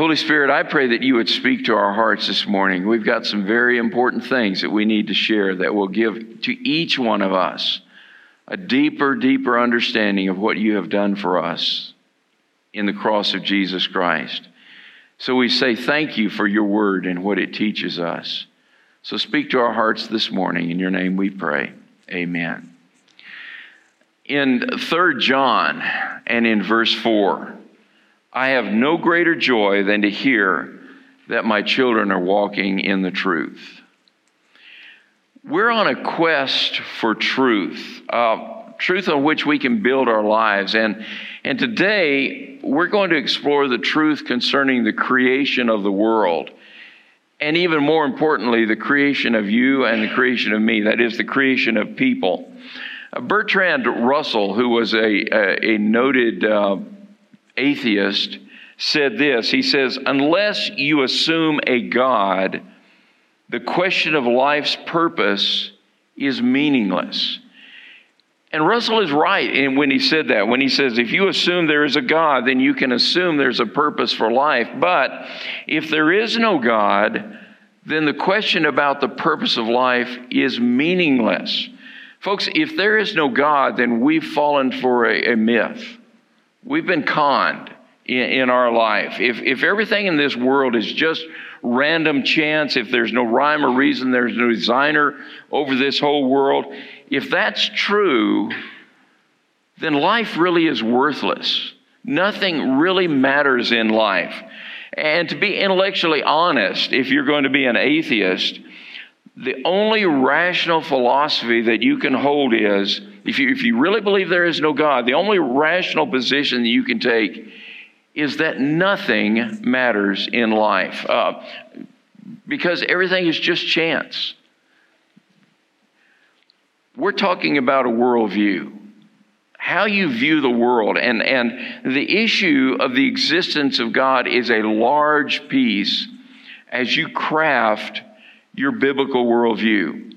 Holy Spirit, I pray that you would speak to our hearts this morning. We've got some very important things that we need to share that will give to each one of us a deeper, deeper understanding of what you have done for us in the cross of Jesus Christ. So we say thank you for your word and what it teaches us. So speak to our hearts this morning. In your name we pray. Amen. In 3 John and in verse 4, I have no greater joy than to hear that my children are walking in the truth. We're on a quest for truth, uh, truth on which we can build our lives. And, and today, we're going to explore the truth concerning the creation of the world. And even more importantly, the creation of you and the creation of me, that is, the creation of people. Uh, Bertrand Russell, who was a, a, a noted uh, atheist, said this He says, Unless you assume a God, the question of life's purpose is meaningless. And Russell is right when he said that. When he says, if you assume there is a God, then you can assume there's a purpose for life. But if there is no God, then the question about the purpose of life is meaningless. Folks, if there is no God, then we've fallen for a, a myth. We've been conned in, in our life. If, if everything in this world is just random chance, if there's no rhyme or reason, there's no designer over this whole world, if that's true, then life really is worthless. Nothing really matters in life. And to be intellectually honest, if you're going to be an atheist, the only rational philosophy that you can hold is if you, if you really believe there is no God, the only rational position that you can take is that nothing matters in life uh, because everything is just chance. We're talking about a worldview, how you view the world. And, and the issue of the existence of God is a large piece as you craft your biblical worldview.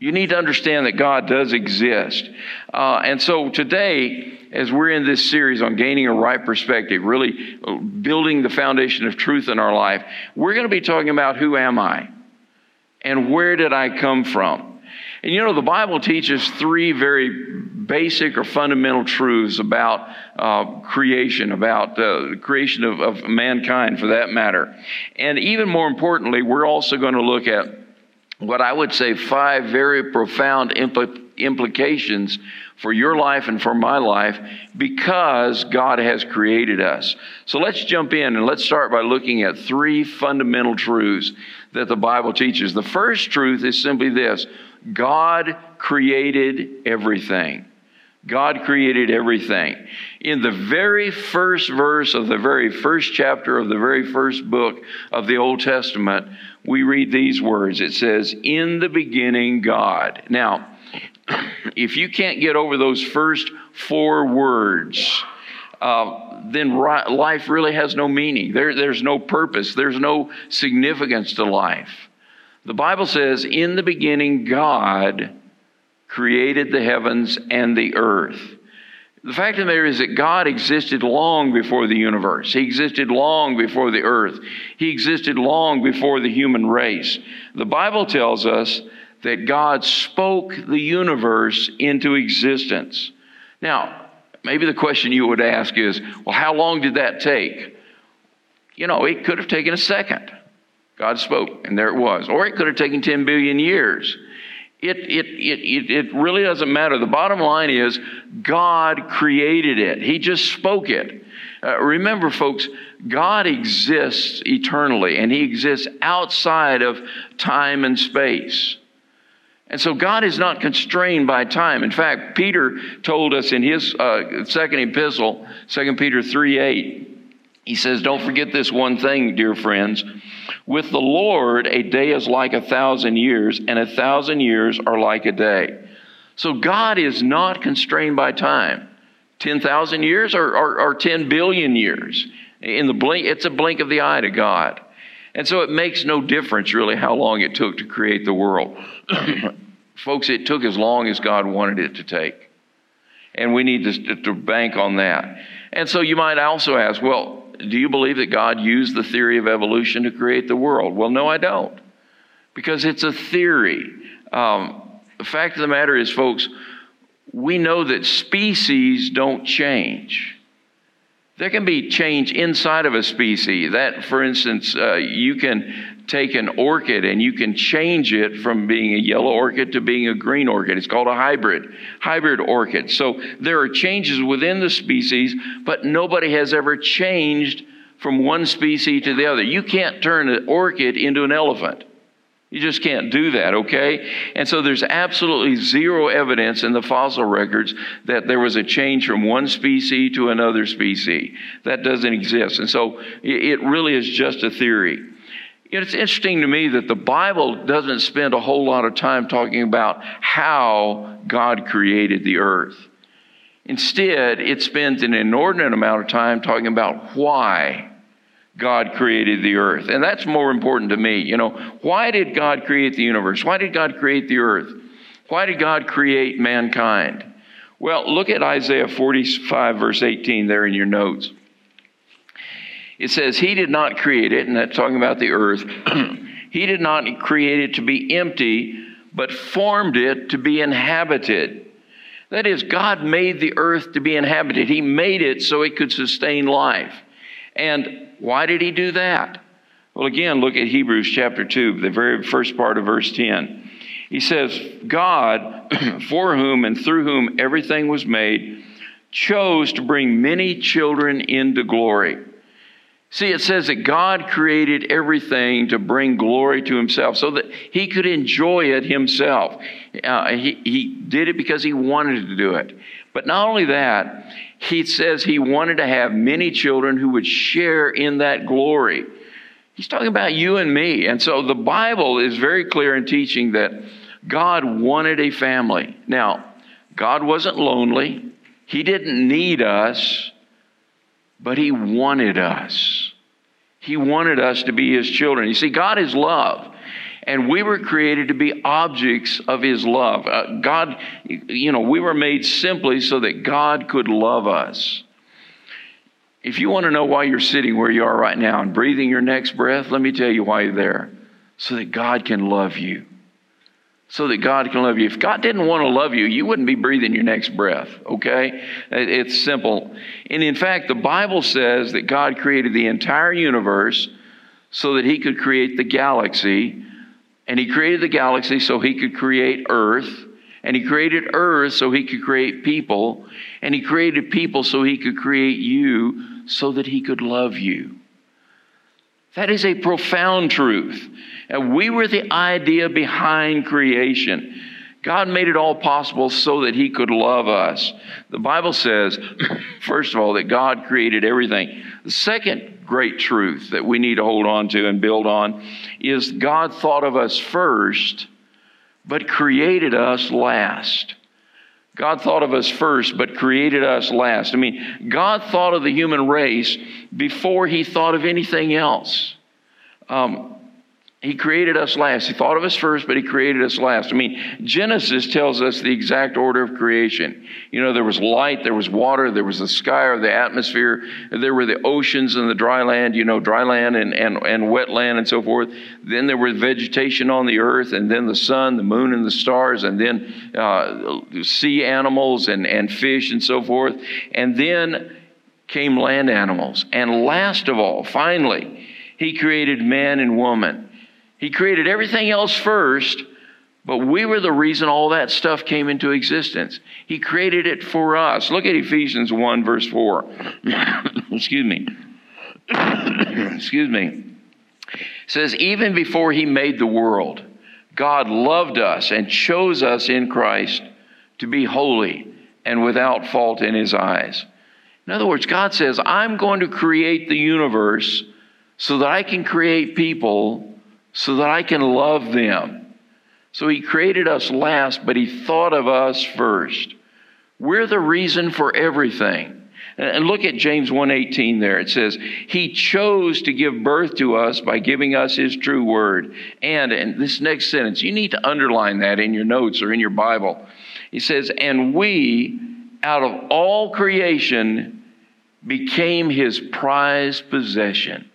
You need to understand that God does exist. Uh, and so today, as we're in this series on gaining a right perspective, really building the foundation of truth in our life, we're going to be talking about who am I and where did I come from? And you know, the Bible teaches three very basic or fundamental truths about uh, creation, about uh, the creation of, of mankind for that matter. And even more importantly, we're also going to look at what I would say five very profound impl- implications for your life and for my life because God has created us. So let's jump in and let's start by looking at three fundamental truths that the Bible teaches. The first truth is simply this God created everything. God created everything. In the very first verse of the very first chapter of the very first book of the Old Testament, we read these words. It says, In the beginning, God. Now, if you can't get over those first four words, uh, then life really has no meaning. There, there's no purpose. There's no significance to life. The Bible says, In the beginning, God created the heavens and the earth. The fact of the matter is that God existed long before the universe. He existed long before the earth. He existed long before the human race. The Bible tells us that God spoke the universe into existence. Now, maybe the question you would ask is, well, how long did that take? You know, it could have taken a second. God spoke, and there it was. Or it could have taken 10 billion years. It, it, it, it, really doesn't matter. The bottom line is God created it, He just spoke it. Uh, remember, folks, God exists eternally, and He exists outside of time and space. And so God is not constrained by time. In fact, Peter told us in his uh, second epistle, 2 Peter 3 8, he says, Don't forget this one thing, dear friends. With the Lord, a day is like a thousand years, and a thousand years are like a day. So God is not constrained by time. 10,000 years or, or, or 10 billion years. In the blink, it's a blink of the eye to God. And so it makes no difference really how long it took to create the world. Folks, it took as long as God wanted it to take. And we need to, to bank on that. And so you might also ask, well, do you believe that God used the theory of evolution to create the world? Well, no, I don't. Because it's a theory. Um, the fact of the matter is, folks, we know that species don't change. There can be change inside of a species. That, for instance, uh, you can take an orchid and you can change it from being a yellow orchid to being a green orchid. It's called a hybrid, hybrid orchid. So there are changes within the species, but nobody has ever changed from one species to the other. You can't turn an orchid into an elephant. You just can't do that, okay? And so there's absolutely zero evidence in the fossil records that there was a change from one species to another species. That doesn't exist. And so it really is just a theory. It's interesting to me that the Bible doesn't spend a whole lot of time talking about how God created the earth. Instead, it spends an inordinate amount of time talking about why God created the earth. And that's more important to me. You know, why did God create the universe? Why did God create the earth? Why did God create mankind? Well, look at Isaiah 45, verse 18, there in your notes. It says, He did not create it, and that's talking about the earth. he did not create it to be empty, but formed it to be inhabited. That is, God made the earth to be inhabited. He made it so it could sustain life. And why did he do that? Well, again, look at Hebrews chapter 2, the very first part of verse 10. He says, God, for whom and through whom everything was made, chose to bring many children into glory. See, it says that God created everything to bring glory to himself so that he could enjoy it himself. Uh, he, he did it because he wanted to do it. But not only that, he says he wanted to have many children who would share in that glory. He's talking about you and me. And so the Bible is very clear in teaching that God wanted a family. Now, God wasn't lonely, He didn't need us but He wanted us. He wanted us to be His children. You see, God is love. And we were created to be objects of His love. Uh, God, you know, we were made simply so that God could love us. If you want to know why you're sitting where you are right now and breathing your next breath, let me tell you why you're there. So that God can love you so that God can love you. If God didn't want to love you, you wouldn't be breathing your next breath, okay? It's simple. And in fact, the Bible says that God created the entire universe so that He could create the galaxy. And He created the galaxy so He could create Earth. And He created Earth so He could create people. And He created people so He could create you so that He could love you. That is a profound truth. And we were the idea behind creation. God made it all possible so that He could love us. The Bible says, first of all, that God created everything. The second great truth that we need to hold on to and build on is God thought of us first, but created us last. God thought of us first, but created us last. I mean, God thought of the human race before He thought of anything else. Um, he created us last. He thought of us first, but He created us last. I mean, Genesis tells us the exact order of creation. You know, there was light, there was water, there was the sky or the atmosphere, there were the oceans and the dry land, you know, dry land and, and, and wetland and so forth. Then there was vegetation on the earth, and then the sun, the moon, and the stars, and then uh, sea animals and, and fish and so forth. And then came land animals. And last of all, finally, He created man and woman. He created everything else first, but we were the reason all that stuff came into existence. He created it for us. Look at Ephesians 1, verse 4. Excuse me. Excuse me. It says, Even before he made the world, God loved us and chose us in Christ to be holy and without fault in his eyes. In other words, God says, I'm going to create the universe so that I can create people so that I can love them. So he created us last, but he thought of us first. We're the reason for everything. And look at James 1:18 there. It says, "He chose to give birth to us by giving us his true word." And in this next sentence, you need to underline that in your notes or in your Bible. He says, "And we out of all creation became his prized possession.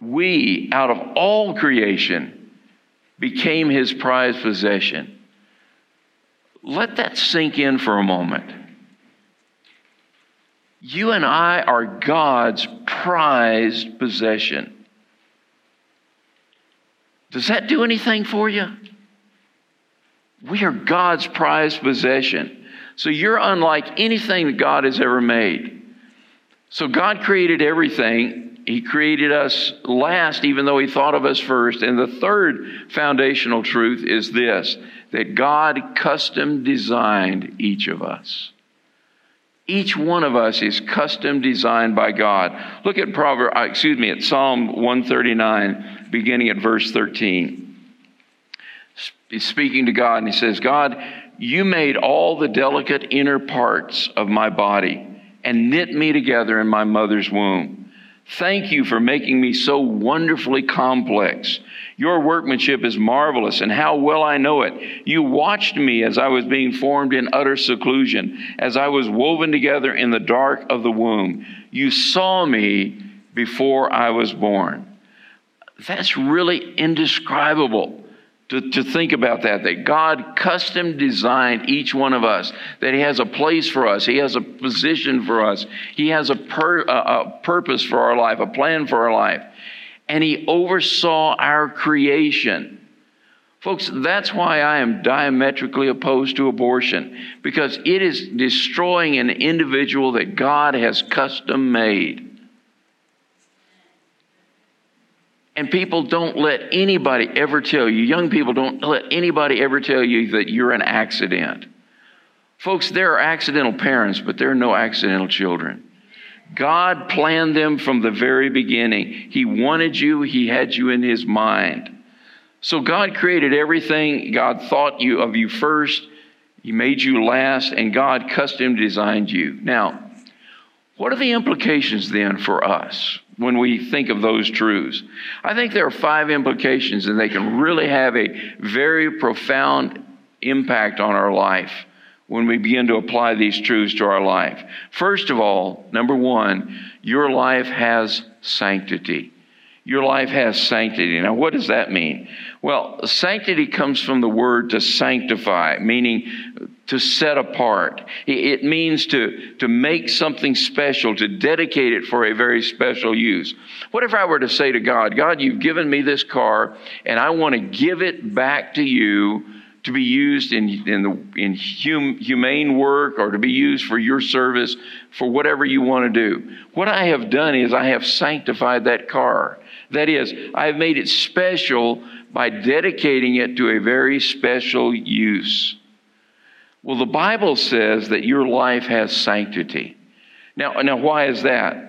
We, out of all creation, became his prized possession. Let that sink in for a moment. You and I are God's prized possession. Does that do anything for you? We are God's prized possession. So you're unlike anything that God has ever made. So God created everything. He created us last, even though He thought of us first. And the third foundational truth is this that God custom designed each of us. Each one of us is custom designed by God. Look at Proverb, uh, excuse me, at Psalm 139, beginning at verse 13. He's speaking to God and he says, God, you made all the delicate inner parts of my body and knit me together in my mother's womb. Thank you for making me so wonderfully complex. Your workmanship is marvelous, and how well I know it. You watched me as I was being formed in utter seclusion, as I was woven together in the dark of the womb. You saw me before I was born. That's really indescribable to, to think about that, that God custom designed each one of us, that He has a place for us, He has a position for us, He has a, a, a purpose for our life, a plan for our life, and He oversaw our creation. Folks, that's why I am diametrically opposed to abortion, because it is destroying an individual that God has custom made. And people don't let anybody ever tell you, young people don't let anybody ever tell you that you're an accident. Folks, there are accidental parents, but there are no accidental children. God planned them from the very beginning. He wanted you, He had you in His mind. So God created everything. God thought you of you first. He made you last, and God custom designed you. Now, what are the implications then for us? When we think of those truths. I think there are five implications, and they can really have a very profound impact on our life when we begin to apply these truths to our life. First of all, number one, your life has sanctity. Your life has sanctity. Now, what does that mean? Well, sanctity comes from the word to sanctify, meaning to set apart. It means to, to make something special, to dedicate it for a very special use. What if I were to say to God, God, you've given me this car, and I want to give it back to you to be used in, in, the, in hum, humane work or to be used for your service for whatever you want to do. What I have done is I have sanctified that car. That is, I have made it special by dedicating it to a very special use. Well, the Bible says that your life has sanctity. Now, now why is that?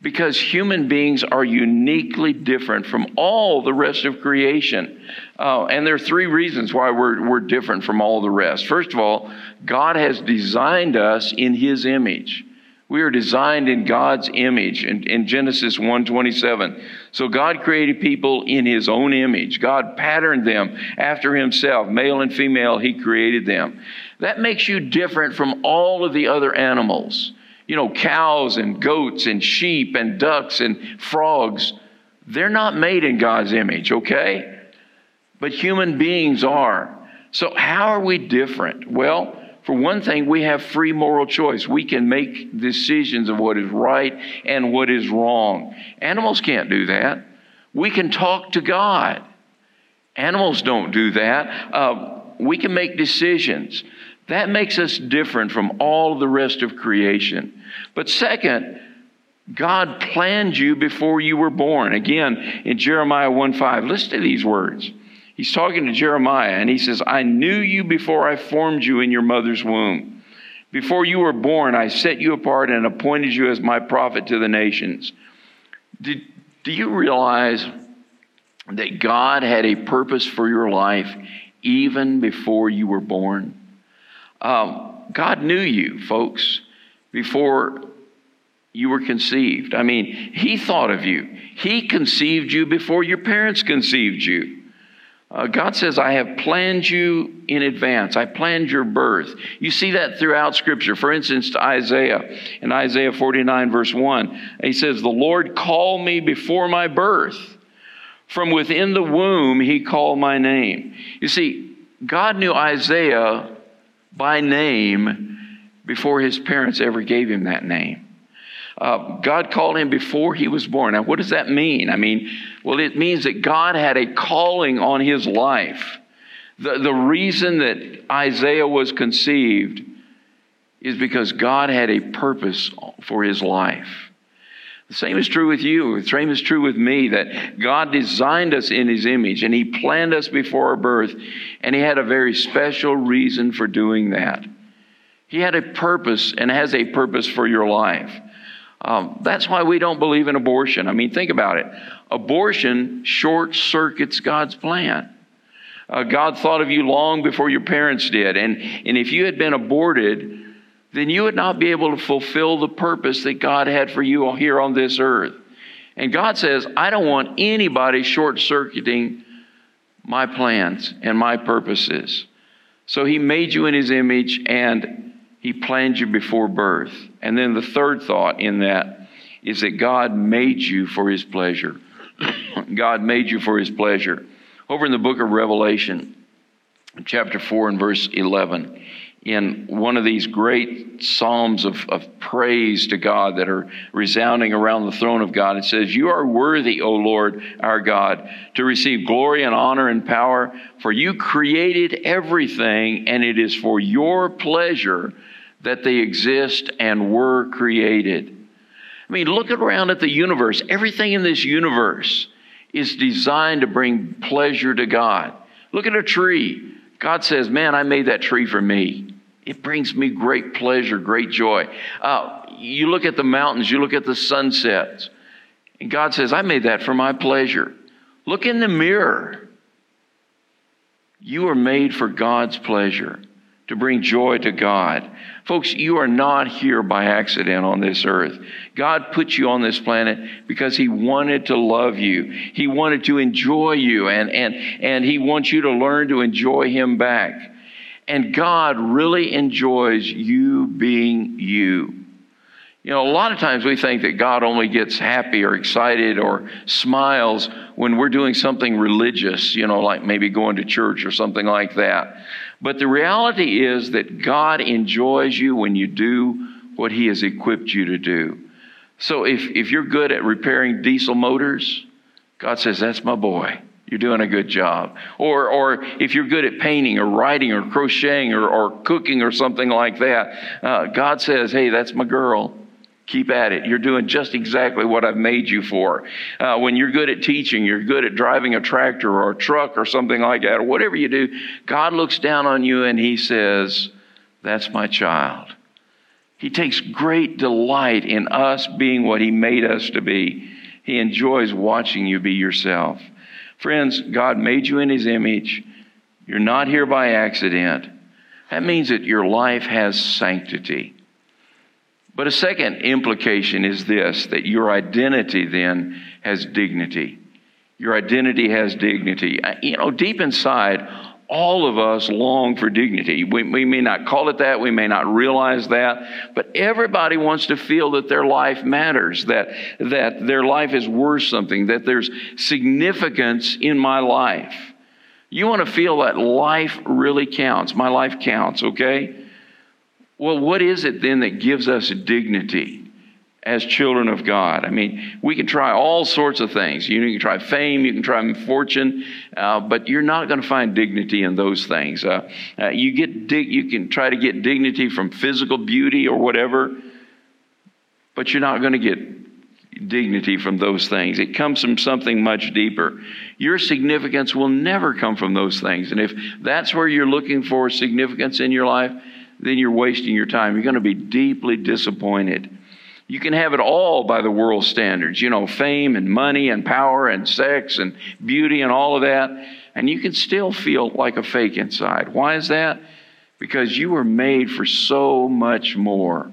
Because human beings are uniquely different from all the rest of creation. Uh, and there are three reasons why we're, we're different from all the rest. First of all, God has designed us in His image. We are designed in God's image in, in Genesis 1:27. So God created people in his own image. God patterned them after himself, male and female, he created them. That makes you different from all of the other animals. You know, cows and goats and sheep and ducks and frogs, they're not made in God's image, okay? But human beings are. So how are we different? Well, for one thing, we have free moral choice. We can make decisions of what is right and what is wrong. Animals can't do that. We can talk to God. Animals don't do that. Uh, we can make decisions. That makes us different from all the rest of creation. But second, God planned you before you were born. Again, in Jeremiah 1 5, listen to these words. He's talking to Jeremiah and he says, I knew you before I formed you in your mother's womb. Before you were born, I set you apart and appointed you as my prophet to the nations. Did, do you realize that God had a purpose for your life even before you were born? Um, God knew you, folks, before you were conceived. I mean, He thought of you. He conceived you before your parents conceived you. Uh, God says, I have planned you in advance. I planned your birth. You see that throughout Scripture. For instance, to Isaiah, in Isaiah 49, verse 1, he says, The Lord called me before my birth. From within the womb, he called my name. You see, God knew Isaiah by name before his parents ever gave him that name. Uh, God called him before he was born. Now, what does that mean? I mean, well, it means that God had a calling on his life. The, the reason that Isaiah was conceived is because God had a purpose for his life. The same is true with you. The same is true with me that God designed us in His image and He planned us before our birth, and He had a very special reason for doing that. He had a purpose and has a purpose for your life. Um, that's why we don't believe in abortion. I mean, think about it. Abortion short circuits God's plan. Uh, God thought of you long before your parents did. And, and if you had been aborted, then you would not be able to fulfill the purpose that God had for you here on this earth. And God says, I don't want anybody short circuiting my plans and my purposes. So He made you in His image and he planned you before birth. And then the third thought in that is that God made you for His pleasure. God made you for His pleasure. Over in the book of Revelation, chapter 4 and verse 11, in one of these great psalms of, of praise to God that are resounding around the throne of God. It says, You are worthy, O Lord our God, to receive glory and honor and power, for you created everything, and it is for your pleasure that they exist and were created. I mean, look around at the universe. Everything in this universe is designed to bring pleasure to God. Look at a tree. God says, Man, I made that tree for me. It brings me great pleasure, great joy. Uh, you look at the mountains, you look at the sunsets, and God says, I made that for my pleasure. Look in the mirror. You are made for God's pleasure to bring joy to God. Folks, you are not here by accident on this earth. God put you on this planet because He wanted to love you. He wanted to enjoy you, and, and, and He wants you to learn to enjoy Him back. And God really enjoys you being you. You know, a lot of times we think that God only gets happy or excited or smiles when we're doing something religious, you know, like maybe going to church or something like that. But the reality is that God enjoys you when you do what He has equipped you to do. So if, if you're good at repairing diesel motors, God says, That's my boy. You're doing a good job. Or, or if you're good at painting or writing or crocheting or, or cooking or something like that, uh, God says, Hey, that's my girl. Keep at it. You're doing just exactly what I've made you for. Uh, when you're good at teaching, you're good at driving a tractor or a truck or something like that, or whatever you do, God looks down on you and He says, That's my child. He takes great delight in us being what He made us to be. He enjoys watching you be yourself. Friends, God made you in His image. You're not here by accident. That means that your life has sanctity. But a second implication is this that your identity then has dignity. Your identity has dignity. Uh, you know, deep inside, all of us long for dignity. We, we, may not call it that, we may not realize that, but everybody wants to feel that their life matters, that, that their life is worth something, that there's significance in my life. You want to feel that life really counts. My life counts, okay? Well, what is it then that gives us dignity as children of God? I mean, we can try all sorts of things. You, can try fame, you can try fortune, uh, but you're not going to find dignity in those things. Uh, uh, you get dig- you can try to get dignity from physical beauty or whatever, but you're not going to get dignity from those things. It comes from something much deeper. Your significance will never come from those things. And if that's where you're looking for significance in your life, then you're wasting your time. You're going to be deeply disappointed. You can have it all by the world standards, you know, fame and money and power and sex and beauty and all of that, and you can still feel like a fake inside. Why is that? Because you were made for so much more.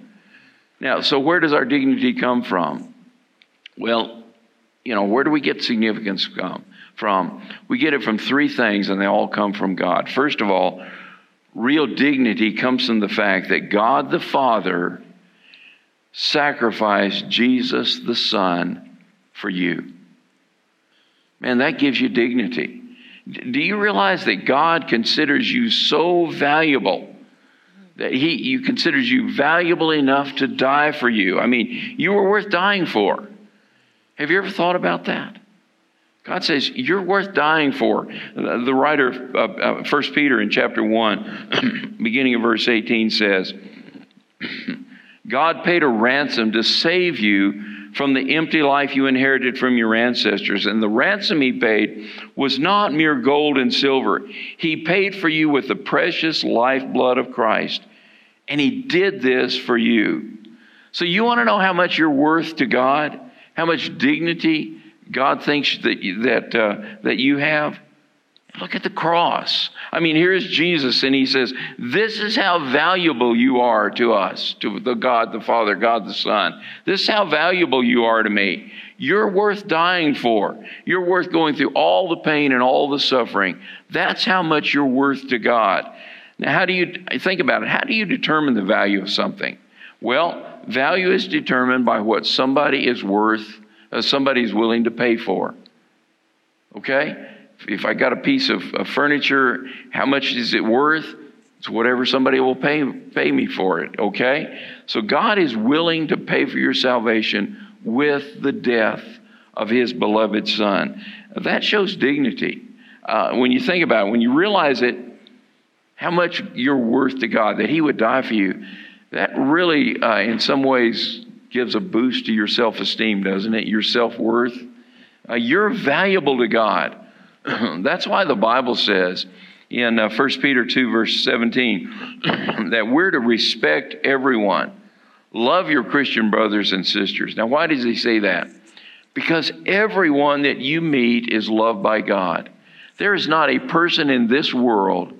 Now, so where does our dignity come from? Well, you know, where do we get significance from? We get it from three things, and they all come from God. First of all, real dignity comes from the fact that God the Father sacrificed Jesus the Son for you. Man, that gives you dignity. Do you realize that God considers you so valuable? That he you considers you valuable enough to die for you. I mean, you were worth dying for. Have you ever thought about that? God says you're worth dying for. The writer of 1 Peter in chapter 1, beginning of verse 18 says, God paid a ransom to save you from the empty life you inherited from your ancestors. And the ransom he paid was not mere gold and silver. He paid for you with the precious lifeblood of Christ. And he did this for you. So you want to know how much you're worth to God? How much dignity God thinks that, that, uh, that you have? Look at the cross. I mean, here's Jesus, and he says, This is how valuable you are to us, to the God the Father, God the Son. This is how valuable you are to me. You're worth dying for. You're worth going through all the pain and all the suffering. That's how much you're worth to God. Now, how do you think about it? How do you determine the value of something? Well, value is determined by what somebody is worth, uh, somebody is willing to pay for. Okay? if I got a piece of, of, furniture, how much is it worth? It's whatever somebody will pay, pay me for it, okay? So God is willing to pay for your salvation with the death of his beloved Son. That shows dignity. Uh, when you think about it, when you realize it, how much you're worth to God, that he would die for you, that really, uh, in some ways, gives a boost to your self esteem, doesn't it? Your self worth. Uh, you're valuable to God. That's why the Bible says in uh, 1 Peter 2, verse 17, that we're to respect everyone. Love your Christian brothers and sisters. Now, why does he say that? Because everyone that you meet is loved by God. There is not a person in this world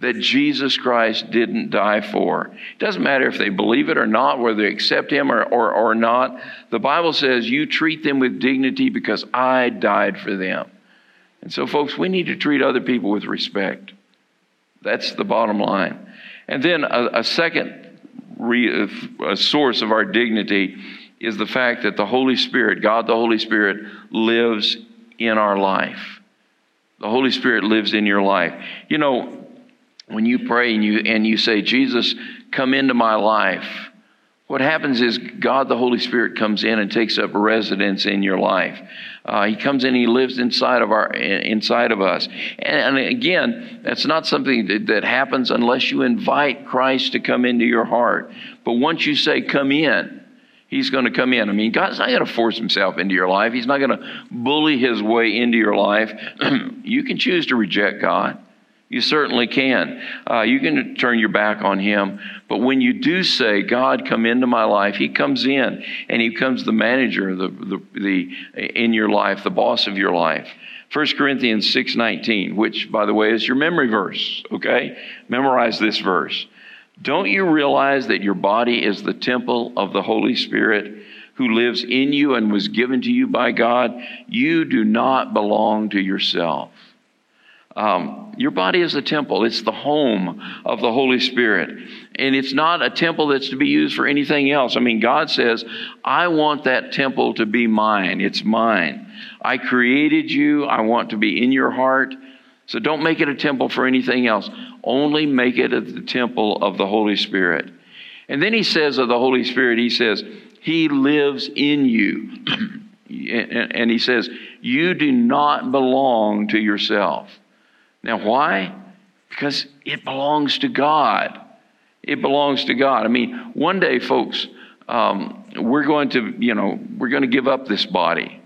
that Jesus Christ didn't die for. It doesn't matter if they believe it or not, whether they accept Him or, or, or not. The Bible says you treat them with dignity because I died for them. And so, folks, we need to treat other people with respect. That's the bottom line. And then a, a second re, a source of our dignity is the fact that the Holy Spirit, God the Holy Spirit, lives in our life. The Holy Spirit lives in your life. You know, when you pray and you, and you say, Jesus, come into my life, what happens is God, the Holy Spirit, comes in and takes up residence in your life. Uh, he comes in, he lives inside of our inside of us. And, and again, that's not something that, that, happens unless you invite Christ to come into your heart. But once you say, "Come in," He's going to come in. I mean, God's not going to force Himself into your life. He's not going to bully His way into your life. you can choose to reject God. You certainly can. Uh, you can turn your back on Him. But when you do say, God, come into my life, He comes in and He becomes the manager the, the, the, in your life, the boss of your life. 1 Corinthians 6.19, which, by the way, is your memory verse, okay? Memorize this verse. Don't you realize that your body is the temple of the Holy Spirit who lives in you and was given to you by God? You do not belong to yourself. Um, your body is a temple. It's the home of the Holy Spirit. And it's not a temple that's to be used for anything else. I mean, God says, I want that temple to be mine. It's mine. I created you. I want to be in your heart. So don't make it a temple for anything else. Only make it a temple of the Holy Spirit. And then he says of the Holy Spirit, he says, He lives in you. and he says, You do not belong to yourself. Now, why? Because it belongs to God. It belongs to God. I mean, one day, folks, um, we're going to, you know, we're going to give up this body.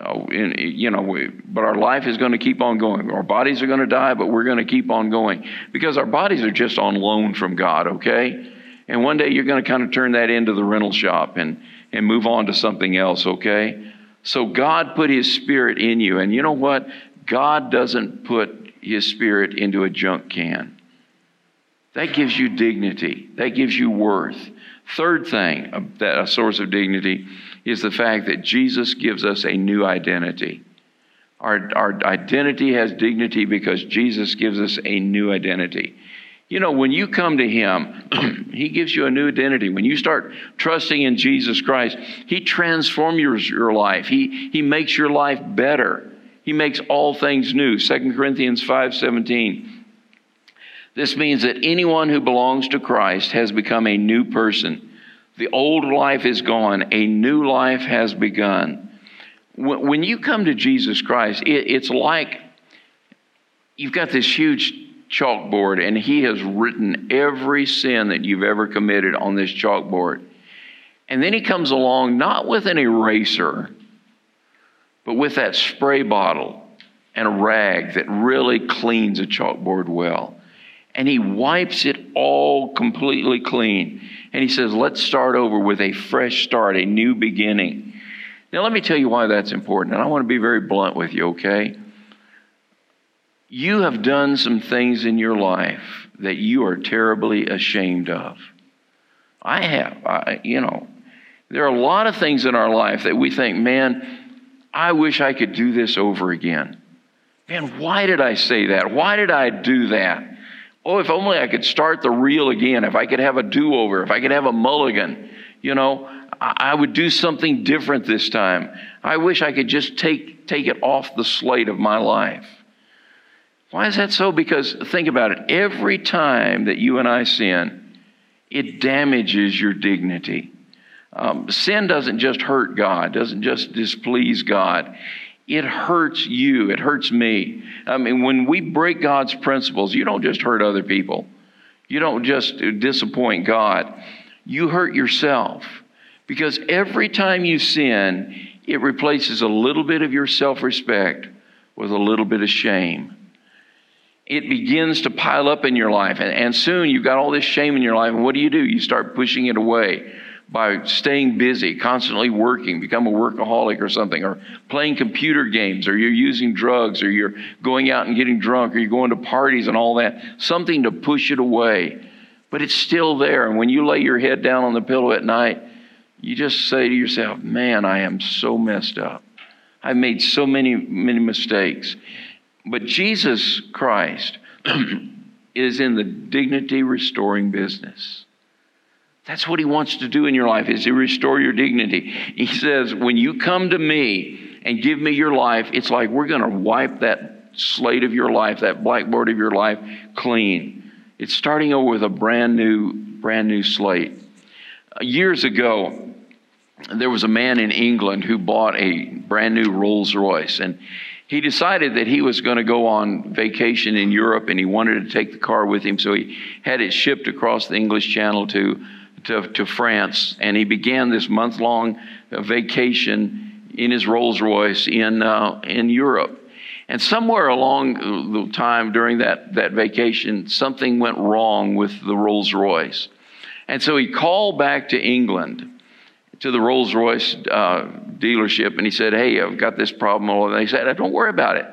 Uh, and, you know, we, but our life is going to keep on going. Our bodies are going to die, but we're going to keep on going because our bodies are just on loan from God, okay? And one day you're going to kind of turn that into the rental shop and, and move on to something else, okay? So God put His Spirit in you. And you know what? God doesn't put his spirit into a junk can. That gives you dignity. That gives you worth. Third thing, that a source of dignity, is the fact that Jesus gives us a new identity. Our, our identity has dignity because Jesus gives us a new identity. You know, when you come to Him, He gives you a new identity. When you start trusting in Jesus Christ, He transforms your, your life. He, he makes your life better. He makes all things new. 2 Corinthians 5:17. This means that anyone who belongs to Christ has become a new person. The old life is gone, a new life has begun. When you come to Jesus Christ, it's like you've got this huge chalkboard and He has written every sin that you've ever committed on this chalkboard. And then He comes along not with an eraser, but with that spray bottle and a rag that really cleans a chalkboard well. And he wipes it all completely clean. And he says, let's start over with a fresh start, a new beginning. Now, let me tell you why that's important. And I want to be very blunt with you, okay? You have done some things in your life that you are terribly ashamed of. I have. I, you know, there are a lot of things in our life that we think, man, I wish I could do this over again. Man, why did I say that? Why did I do that? Oh, if only I could start the reel again, if I could have a do over, if I could have a mulligan, you know, I would do something different this time. I wish I could just take, take it off the slate of my life. Why is that so? Because think about it. Every time that you and I sin, it damages your dignity. Um, sin doesn't just hurt God, doesn't just displease God. It hurts you. It hurts me. I mean, when we break God's principles, you don't just hurt other people. You don't just disappoint God. You hurt yourself. Because every time you sin, it replaces a little bit of your self respect with a little bit of shame. It begins to pile up in your life. And, and soon you've got all this shame in your life. And what do you do? You start pushing it away by staying busy, constantly working, become a workaholic or something, or playing computer games, or you're using drugs, or you're going out and getting drunk, or you're going to parties and all that, something to push it away. But it's still there. And when you lay your head down on the pillow at night, you just say to yourself, Man, I am so messed up. I've made so many, many mistakes. But Jesus Christ is in the dignity restoring business. That's what he wants to do in your life is to restore your dignity. He says, when you come to me and give me your life, it's like we're going to wipe that slate of your life, that blackboard of your life clean. It's starting over with a brand new, brand new slate. Years ago, there was a man in England who bought a brand new Rolls Royce and he decided that he was going to go on vacation in Europe and he wanted to take the car with him. So he had it shipped across the English Channel to to, to France, and he began this month long vacation in his Rolls Royce in, uh, in Europe. And somewhere along the time during that, that vacation, something went wrong with the Rolls Royce. And so he called back to England to the Rolls Royce uh, dealership and he said, Hey, I've got this problem. And they said, Don't worry about it.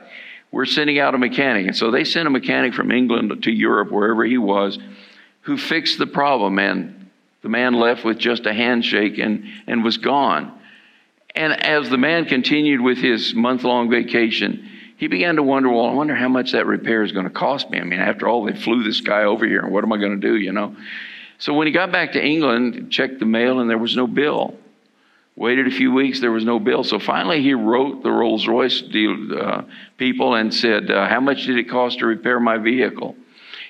We're sending out a mechanic. And so they sent a mechanic from England to Europe, wherever he was, who fixed the problem. And the man left with just a handshake and, and was gone. And as the man continued with his month long vacation, he began to wonder, well, I wonder how much that repair is going to cost me. I mean, after all, they flew this guy over here, and what am I going to do, you know? So when he got back to England, checked the mail, and there was no bill. Waited a few weeks, there was no bill. So finally, he wrote the Rolls Royce deal, uh, people and said, uh, How much did it cost to repair my vehicle?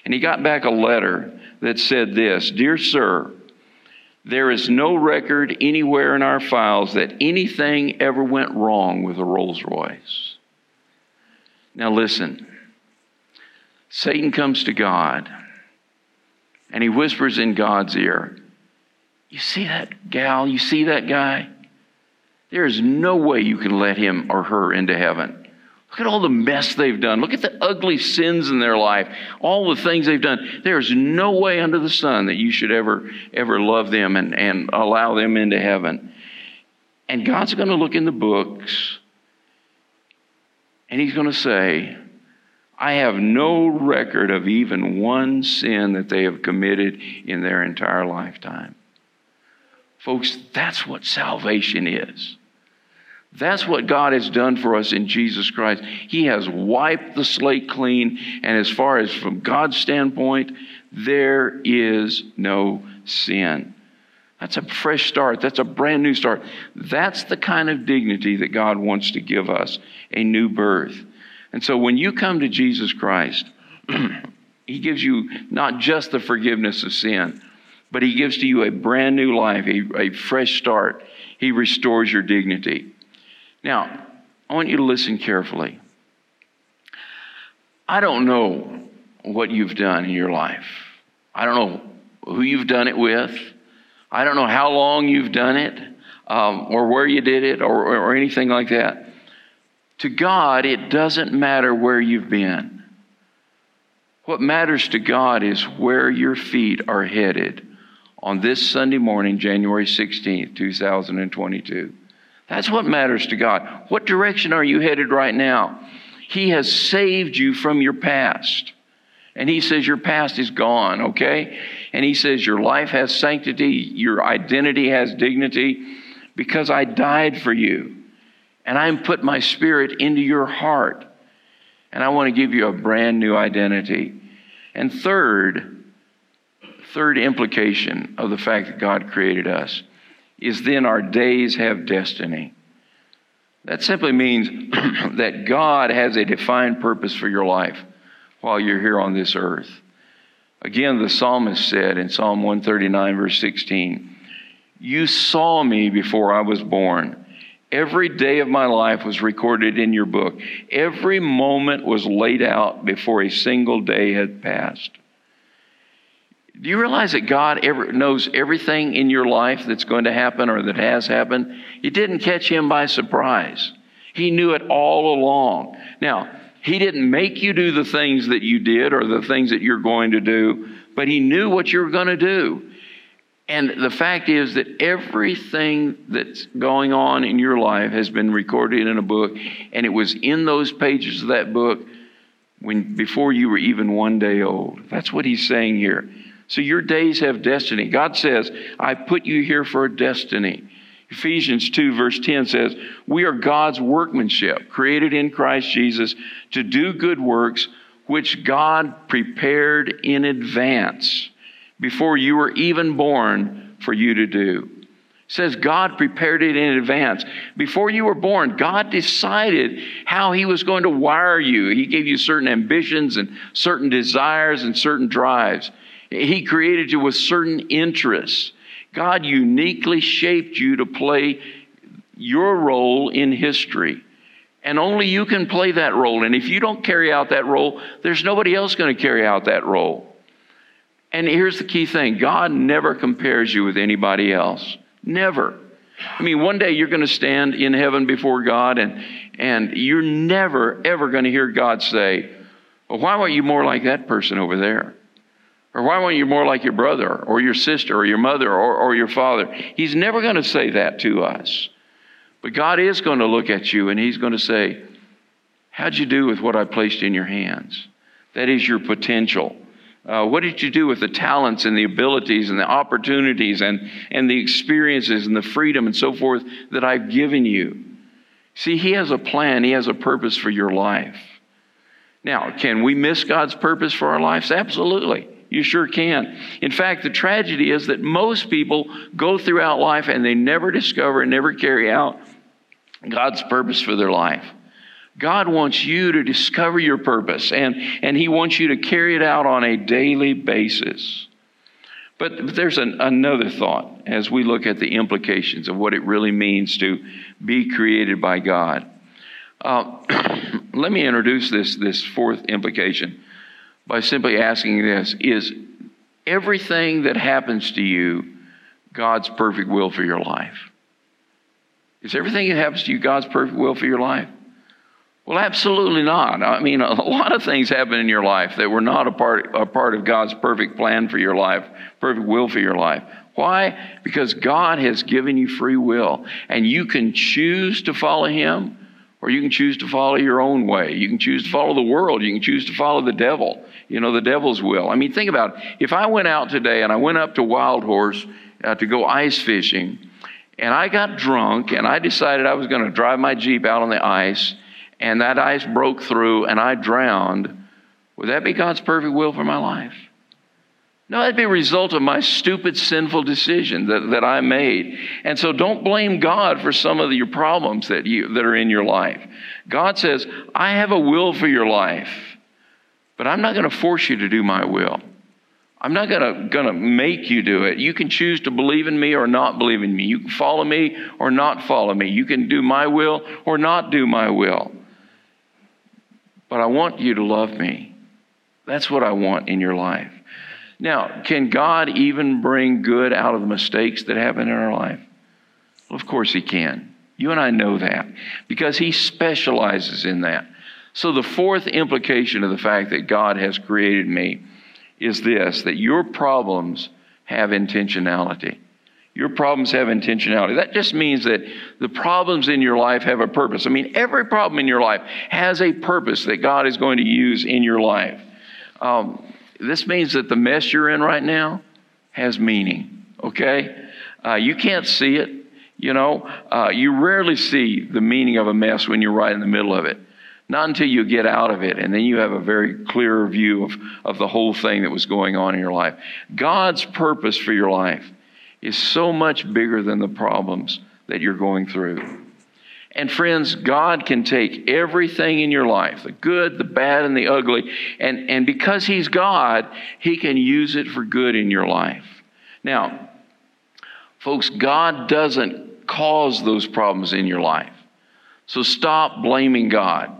And he got back a letter that said this Dear Sir, there is no record anywhere in our files that anything ever went wrong with a Rolls Royce. Now, listen Satan comes to God and he whispers in God's ear, You see that gal? You see that guy? There is no way you can let him or her into heaven. Look at all the mess they've done. Look at the ugly sins in their life, all the things they've done. There's no way under the sun that you should ever, ever love them and, and allow them into heaven. And God's going to look in the books and He's going to say, I have no record of even one sin that they have committed in their entire lifetime. Folks, that's what salvation is. That's what God has done for us in Jesus Christ. He has wiped the slate clean, and as far as from God's standpoint, there is no sin. That's a fresh start. That's a brand new start. That's the kind of dignity that God wants to give us a new birth. And so when you come to Jesus Christ, He gives you not just the forgiveness of sin, but He gives to you a brand new life, a, a fresh start. He restores your dignity. Now, I want you to listen carefully. I don't know what you've done in your life. I don't know who you've done it with. I don't know how long you've done it um, or where you did it or, or anything like that. To God, it doesn't matter where you've been. What matters to God is where your feet are headed on this Sunday morning, January 16th, 2022. That's what matters to God. What direction are you headed right now? He has saved you from your past. And He says your past is gone, okay? And He says your life has sanctity, your identity has dignity, because I died for you. And I'm put my spirit into your heart. And I want to give you a brand new identity. And third, third implication of the fact that God created us is then our days have destiny. That simply means that God has a defined purpose for your life while you're here on this earth. Again, the psalmist said in Psalm 139, verse 16, You saw me before I was born. Every day of my life was recorded in your book. Every moment was laid out before a single day had passed. Do you realize that God ever knows everything in your life that's going to happen or that has happened? It didn't catch him by surprise. He knew it all along. Now, he didn't make you do the things that you did or the things that you're going to do, but he knew what you were going to do. And the fact is that everything that's going on in your life has been recorded in a book, and it was in those pages of that book when before you were even one day old. That's what he's saying here. So your days have destiny. God says, I put you here for a destiny. Ephesians 2, verse 10 says, We are God's workmanship, created in Christ Jesus to do good works, which God prepared in advance before you were even born for you to do. It says God prepared it in advance. Before you were born, God decided how He was going to wire you. He gave you certain ambitions and certain desires and certain drives. He created you with certain interests. God uniquely shaped you to play your role in history. And only you can play that role. And if you don't carry out that role, there's nobody else going to carry out that role. And here's the key thing God never compares you with anybody else. Never. I mean, one day you're going to stand in heaven before God, and, and you're never, ever going to hear God say, Well, why weren't you more like that person over there? Or why weren't you more like your brother or your sister or your mother or, or your father? He's never going to say that to us. But God is going to look at you and He's going to say, How'd you do with what I placed in your hands? That is your potential. Uh, what did you do with the talents and the abilities and the opportunities and, and the experiences and the freedom and so forth that I've given you? See, He has a plan, He has a purpose for your life. Now, can we miss God's purpose for our lives? Absolutely. You sure can. In fact, the tragedy is that most people go throughout life and they never discover and never carry out God's purpose for their life. God wants you to discover your purpose and, and He wants you to carry it out on a daily basis. But, there's an, another thought as we look at the implications of what it really means to be created by God. Uh, let me introduce this, this fourth implication by simply asking this Is everything that happens to you God's perfect will for your life? Is everything that happens to you God's perfect will for your life? Well, absolutely not. I mean, a lot of things happen in your life that were not a part, a part of God's perfect plan for your life, perfect will for your life. Why? Because God has given you free will, and you can choose to follow Him, or you can choose to follow your own way. You can choose to follow the world. You can choose to follow the devil you know, the devil's will. I mean, think about it. If I went out today and I went up to Wild Horse uh, to go ice fishing. And I got drunk and I decided I was going to drive my Jeep out on the ice, and that ice broke through and I drowned. Would that be God's perfect will for my life? No, that'd be a result of my stupid, sinful decision that, that I made. And so don't blame God for some of your problems that, you, that are in your life. God says, I have a will for your life, but I'm not going to force you to do my will. I'm not gonna, gonna make you do it. You can choose to believe in me or not believe in me. You can follow me or not follow me. You can do my will or not do my will. But I want you to love me. That's what I want in your life. Now, can God even bring good out of the mistakes that happen in our life? Well, of course He can. You and I know that because He specializes in that. So, the fourth implication of the fact that God has created me is this that your problems have intentionality. Your problems have intentionality. That just means that the problems in your life have a purpose. I mean, every problem in your life has a purpose that God is going to use in your life. Um, this means that the mess you're in right now has meaning, okay? Uh, you can't see it. You know, uh, you rarely see the meaning of a mess when you're right in the middle of it. Not until you get out of it, and then you have a very clear view of, of the whole thing that was going on in your life. God's purpose for your life is so much bigger than the problems that you're going through. And friends, God can take everything in your life, the good, the bad, and the ugly, and, and because He's God, He can use it for good in your life. Now, folks, God doesn't cause those problems in your life. So stop blaming God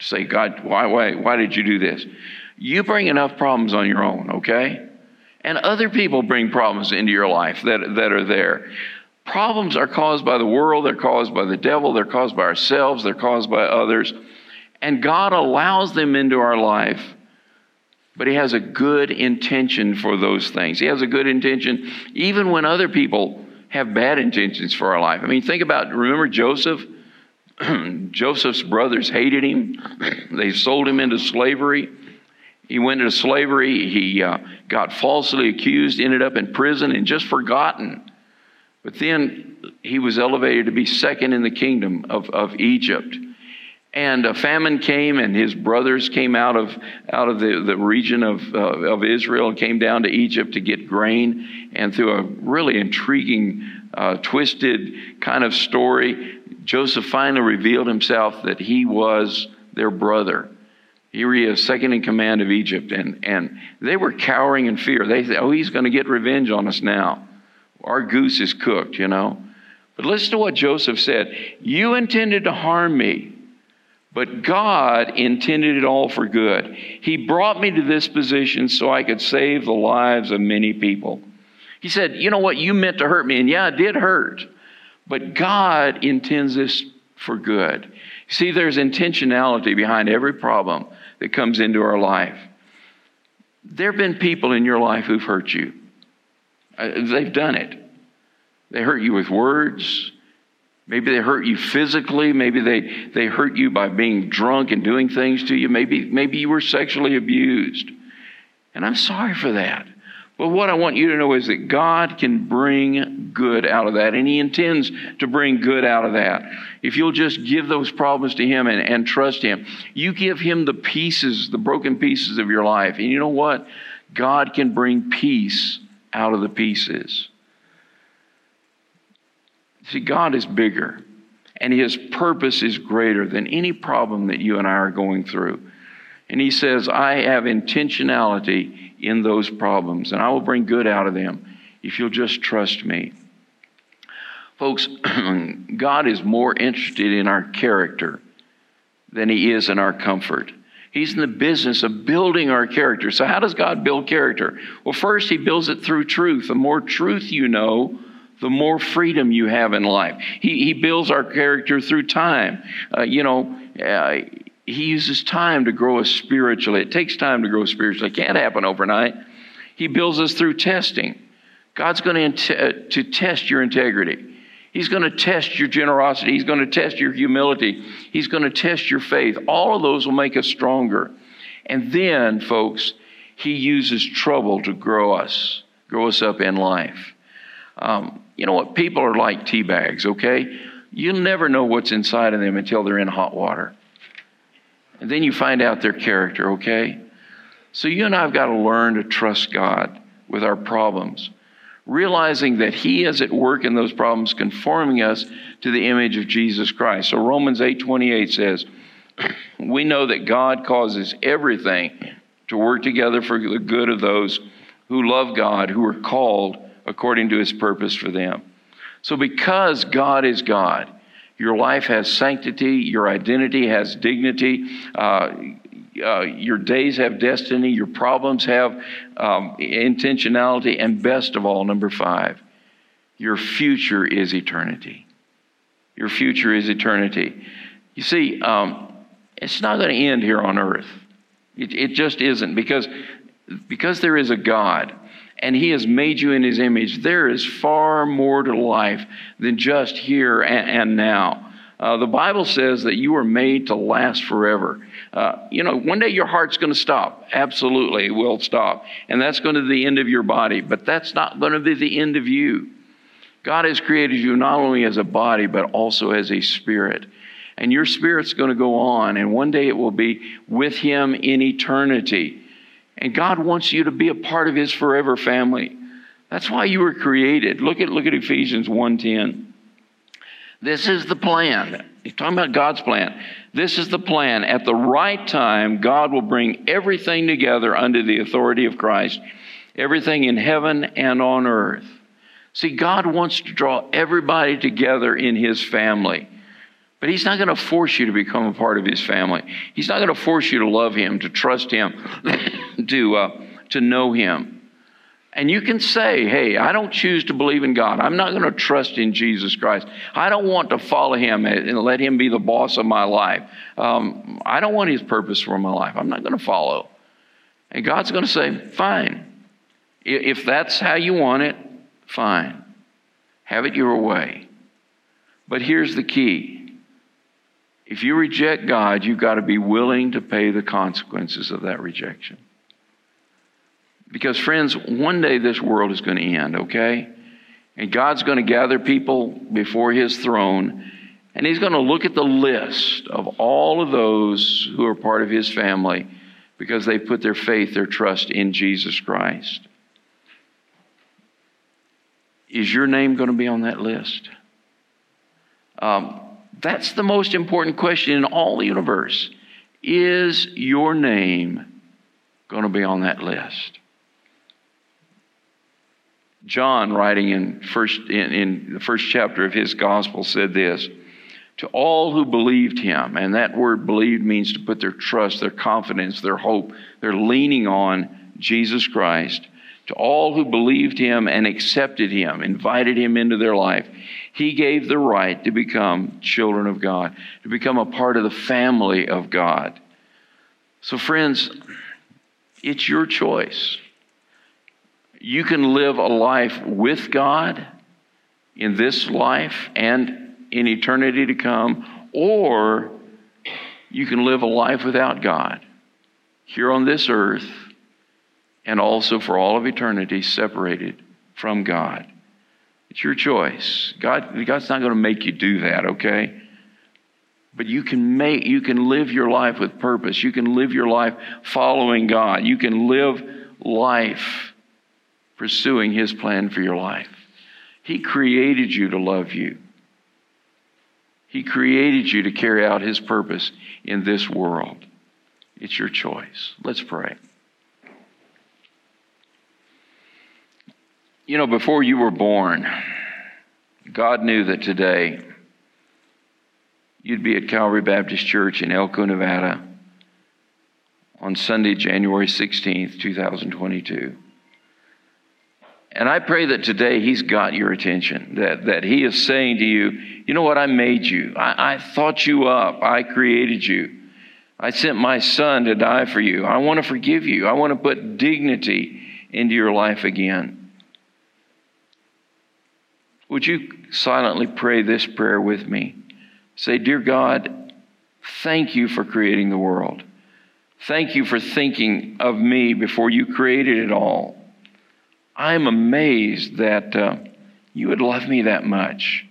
say, God, why, why, why did you do this? You bring enough problems on your own, okay? And other people bring problems into your life that, that are there. Problems are caused by the world, they're caused by the devil, they're caused by ourselves, they're caused by others. And God allows them into our life, but He has a good intention for those things. He has a good intention even when other people have bad intentions for our life. I mean, think about, remember Joseph? Joseph's brothers hated him. They sold him into slavery. He went into slavery. He uh, got falsely accused, ended up in prison, and just forgotten. But then he was elevated to be second in the kingdom of, of Egypt. And a famine came, and his brothers came out of, out of the, the region of, uh, of Israel and came down to Egypt to get grain. And through a really intriguing, uh, twisted kind of story, Joseph finally revealed himself that he was their brother. He was second in command of Egypt, and, and they were cowering in fear. They said, Oh, he's going to get revenge on us now. Our goose is cooked, you know. But listen to what Joseph said You intended to harm me, but God intended it all for good. He brought me to this position so I could save the lives of many people. He said, You know what? You meant to hurt me, and yeah, it did hurt. But God intends this for good. See, there's intentionality behind every problem that comes into our life. There have been people in your life who've hurt you. Uh, they've done it. They hurt you with words. Maybe they hurt you physically. Maybe they, they hurt you by being drunk and doing things to you. Maybe, maybe you were sexually abused. And I'm sorry for that. But what I want you to know is that God can bring good out of that, and He intends to bring good out of that. If you'll just give those problems to Him and, and trust Him, you give Him the pieces, the broken pieces of your life. And you know what? God can bring peace out of the pieces. See, God is bigger, and His purpose is greater than any problem that you and I are going through. And He says, I have intentionality in those problems, and I will bring good out of them if you'll just trust me. Folks, God is more interested in our character than He is in our comfort. He's in the business of building our character. So, how does God build character? Well, first, He builds it through truth. The more truth you know, the more freedom you have in life. He, he builds our character through time. Uh, you know, uh, he uses time to grow us spiritually. It takes time to grow spiritually. It can't happen overnight. He builds us through testing. God's going to, to test your integrity. He's going to test your generosity. He's going to test your humility. He's going to test your faith. All of those will make us stronger. And then, folks, He uses trouble to grow us, grow us up in life. Um, you know what? People are like tea bags, okay? You'll never know what's inside of them until they're in hot water. And then you find out their character, okay? So you and I have got to learn to trust God with our problems, realizing that He is at work in those problems, conforming us to the image of Jesus Christ. So Romans 8:28 says, "We know that God causes everything to work together for the good of those who love God, who are called according to His purpose for them." So because God is God, your life has sanctity, your identity has dignity, uh, uh, your days have destiny, your problems have um, intentionality, and best of all, number five, your future is eternity. Your future is eternity. You see, um, it's not going to end here on earth. It, it just isn't because, because there is a God and He has made you in His image. There is far more to life than just here and, and now. Uh, the Bible says that you are made to last forever. Uh, you know, one day your heart's going to stop. Absolutely, it will stop. And that's going to be the end of your body, but that's not going to be the end of you. God has created you not only as a body, but also as a spirit. And your spirit's going to go on, and one day it will be with Him in eternity. And God wants you to be a part of His forever family. That's why you were created. Look at, look at Ephesians 1.10. This is the plan. He's talking about God's plan. This is the plan. At the right time, God will bring everything together under the authority of Christ, everything in heaven and on earth. See, God wants to draw everybody together in His family. But He's not going to force you to become a part of His family. He's not going to force you to love Him, to trust Him, to, uh, to know Him. And you can say, hey, I don't choose to believe in God. I'm not going to trust in Jesus Christ. I don't want to follow him and let him be the boss of my life. Um, I don't want his purpose for my life. I'm not going to follow. And God's going to say, fine. If that's how you want it, fine. Have it your way. But here's the key if you reject God, you've got to be willing to pay the consequences of that rejection. Because, friends, one day this world is going to end, okay? And God's going to gather people before His throne, and He's going to look at the list of all of those who are part of His family because they put their faith, their trust in Jesus Christ. Is your name going to be on that list? Um, that's the most important question in all the universe. Is your name going to be on that list? John, writing in, first, in, in the first chapter of his gospel, said this To all who believed him, and that word believed means to put their trust, their confidence, their hope, they're leaning on Jesus Christ. To all who believed him and accepted him, invited him into their life, he gave the right to become children of God, to become a part of the family of God. So, friends, it's your choice. You can live a life with God in this life and in eternity to come, or you can live a life without God here on this earth and also for all of eternity separated from God. It's your choice. God, God's not going to make you do that, okay? But you can make you can live your life with purpose. You can live your life following God. You can live life pursuing His plan for your life. He created you to love you. He created you to carry out His purpose in this world. It's your choice. Let's pray. You know, before you were born, God knew that today you'd be at Calvary Baptist Church in Elko, Nevada on Sunday, January 16th, 2022. And I pray that today He's got your attention, that, that He is saying to you, you know what, I made you. I, I thought you up. I created you. I sent my Son to die for you. I want to forgive you. I want to put dignity into your life again. Would you silently pray this prayer with me? Say, Dear God, thank you for creating the world. Thank you for thinking of me before you created it all. I'm amazed that uh, you would love me that much.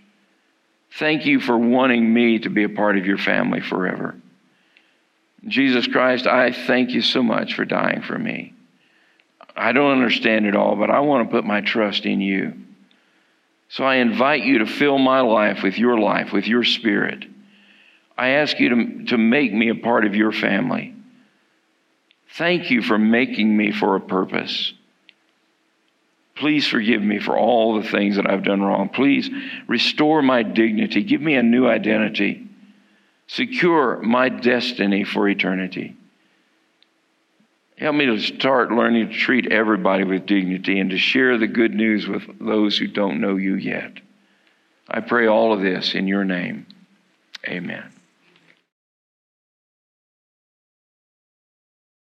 Thank you for wanting me to be a part of your family forever. Jesus Christ, I thank you so much for dying for me. I don't understand it all, but I want to put my trust in you. So I invite you to fill my life with your life, with your spirit. I ask you to, to make me a part of your family. Thank you for making me for a purpose. Please forgive me for all the things that I've done wrong. Please restore my dignity. Give me a new identity. Secure my destiny for eternity. Help me to start learning to treat everybody with dignity and to share the good news with those who don't know you yet. I pray all of this in your name. Amen.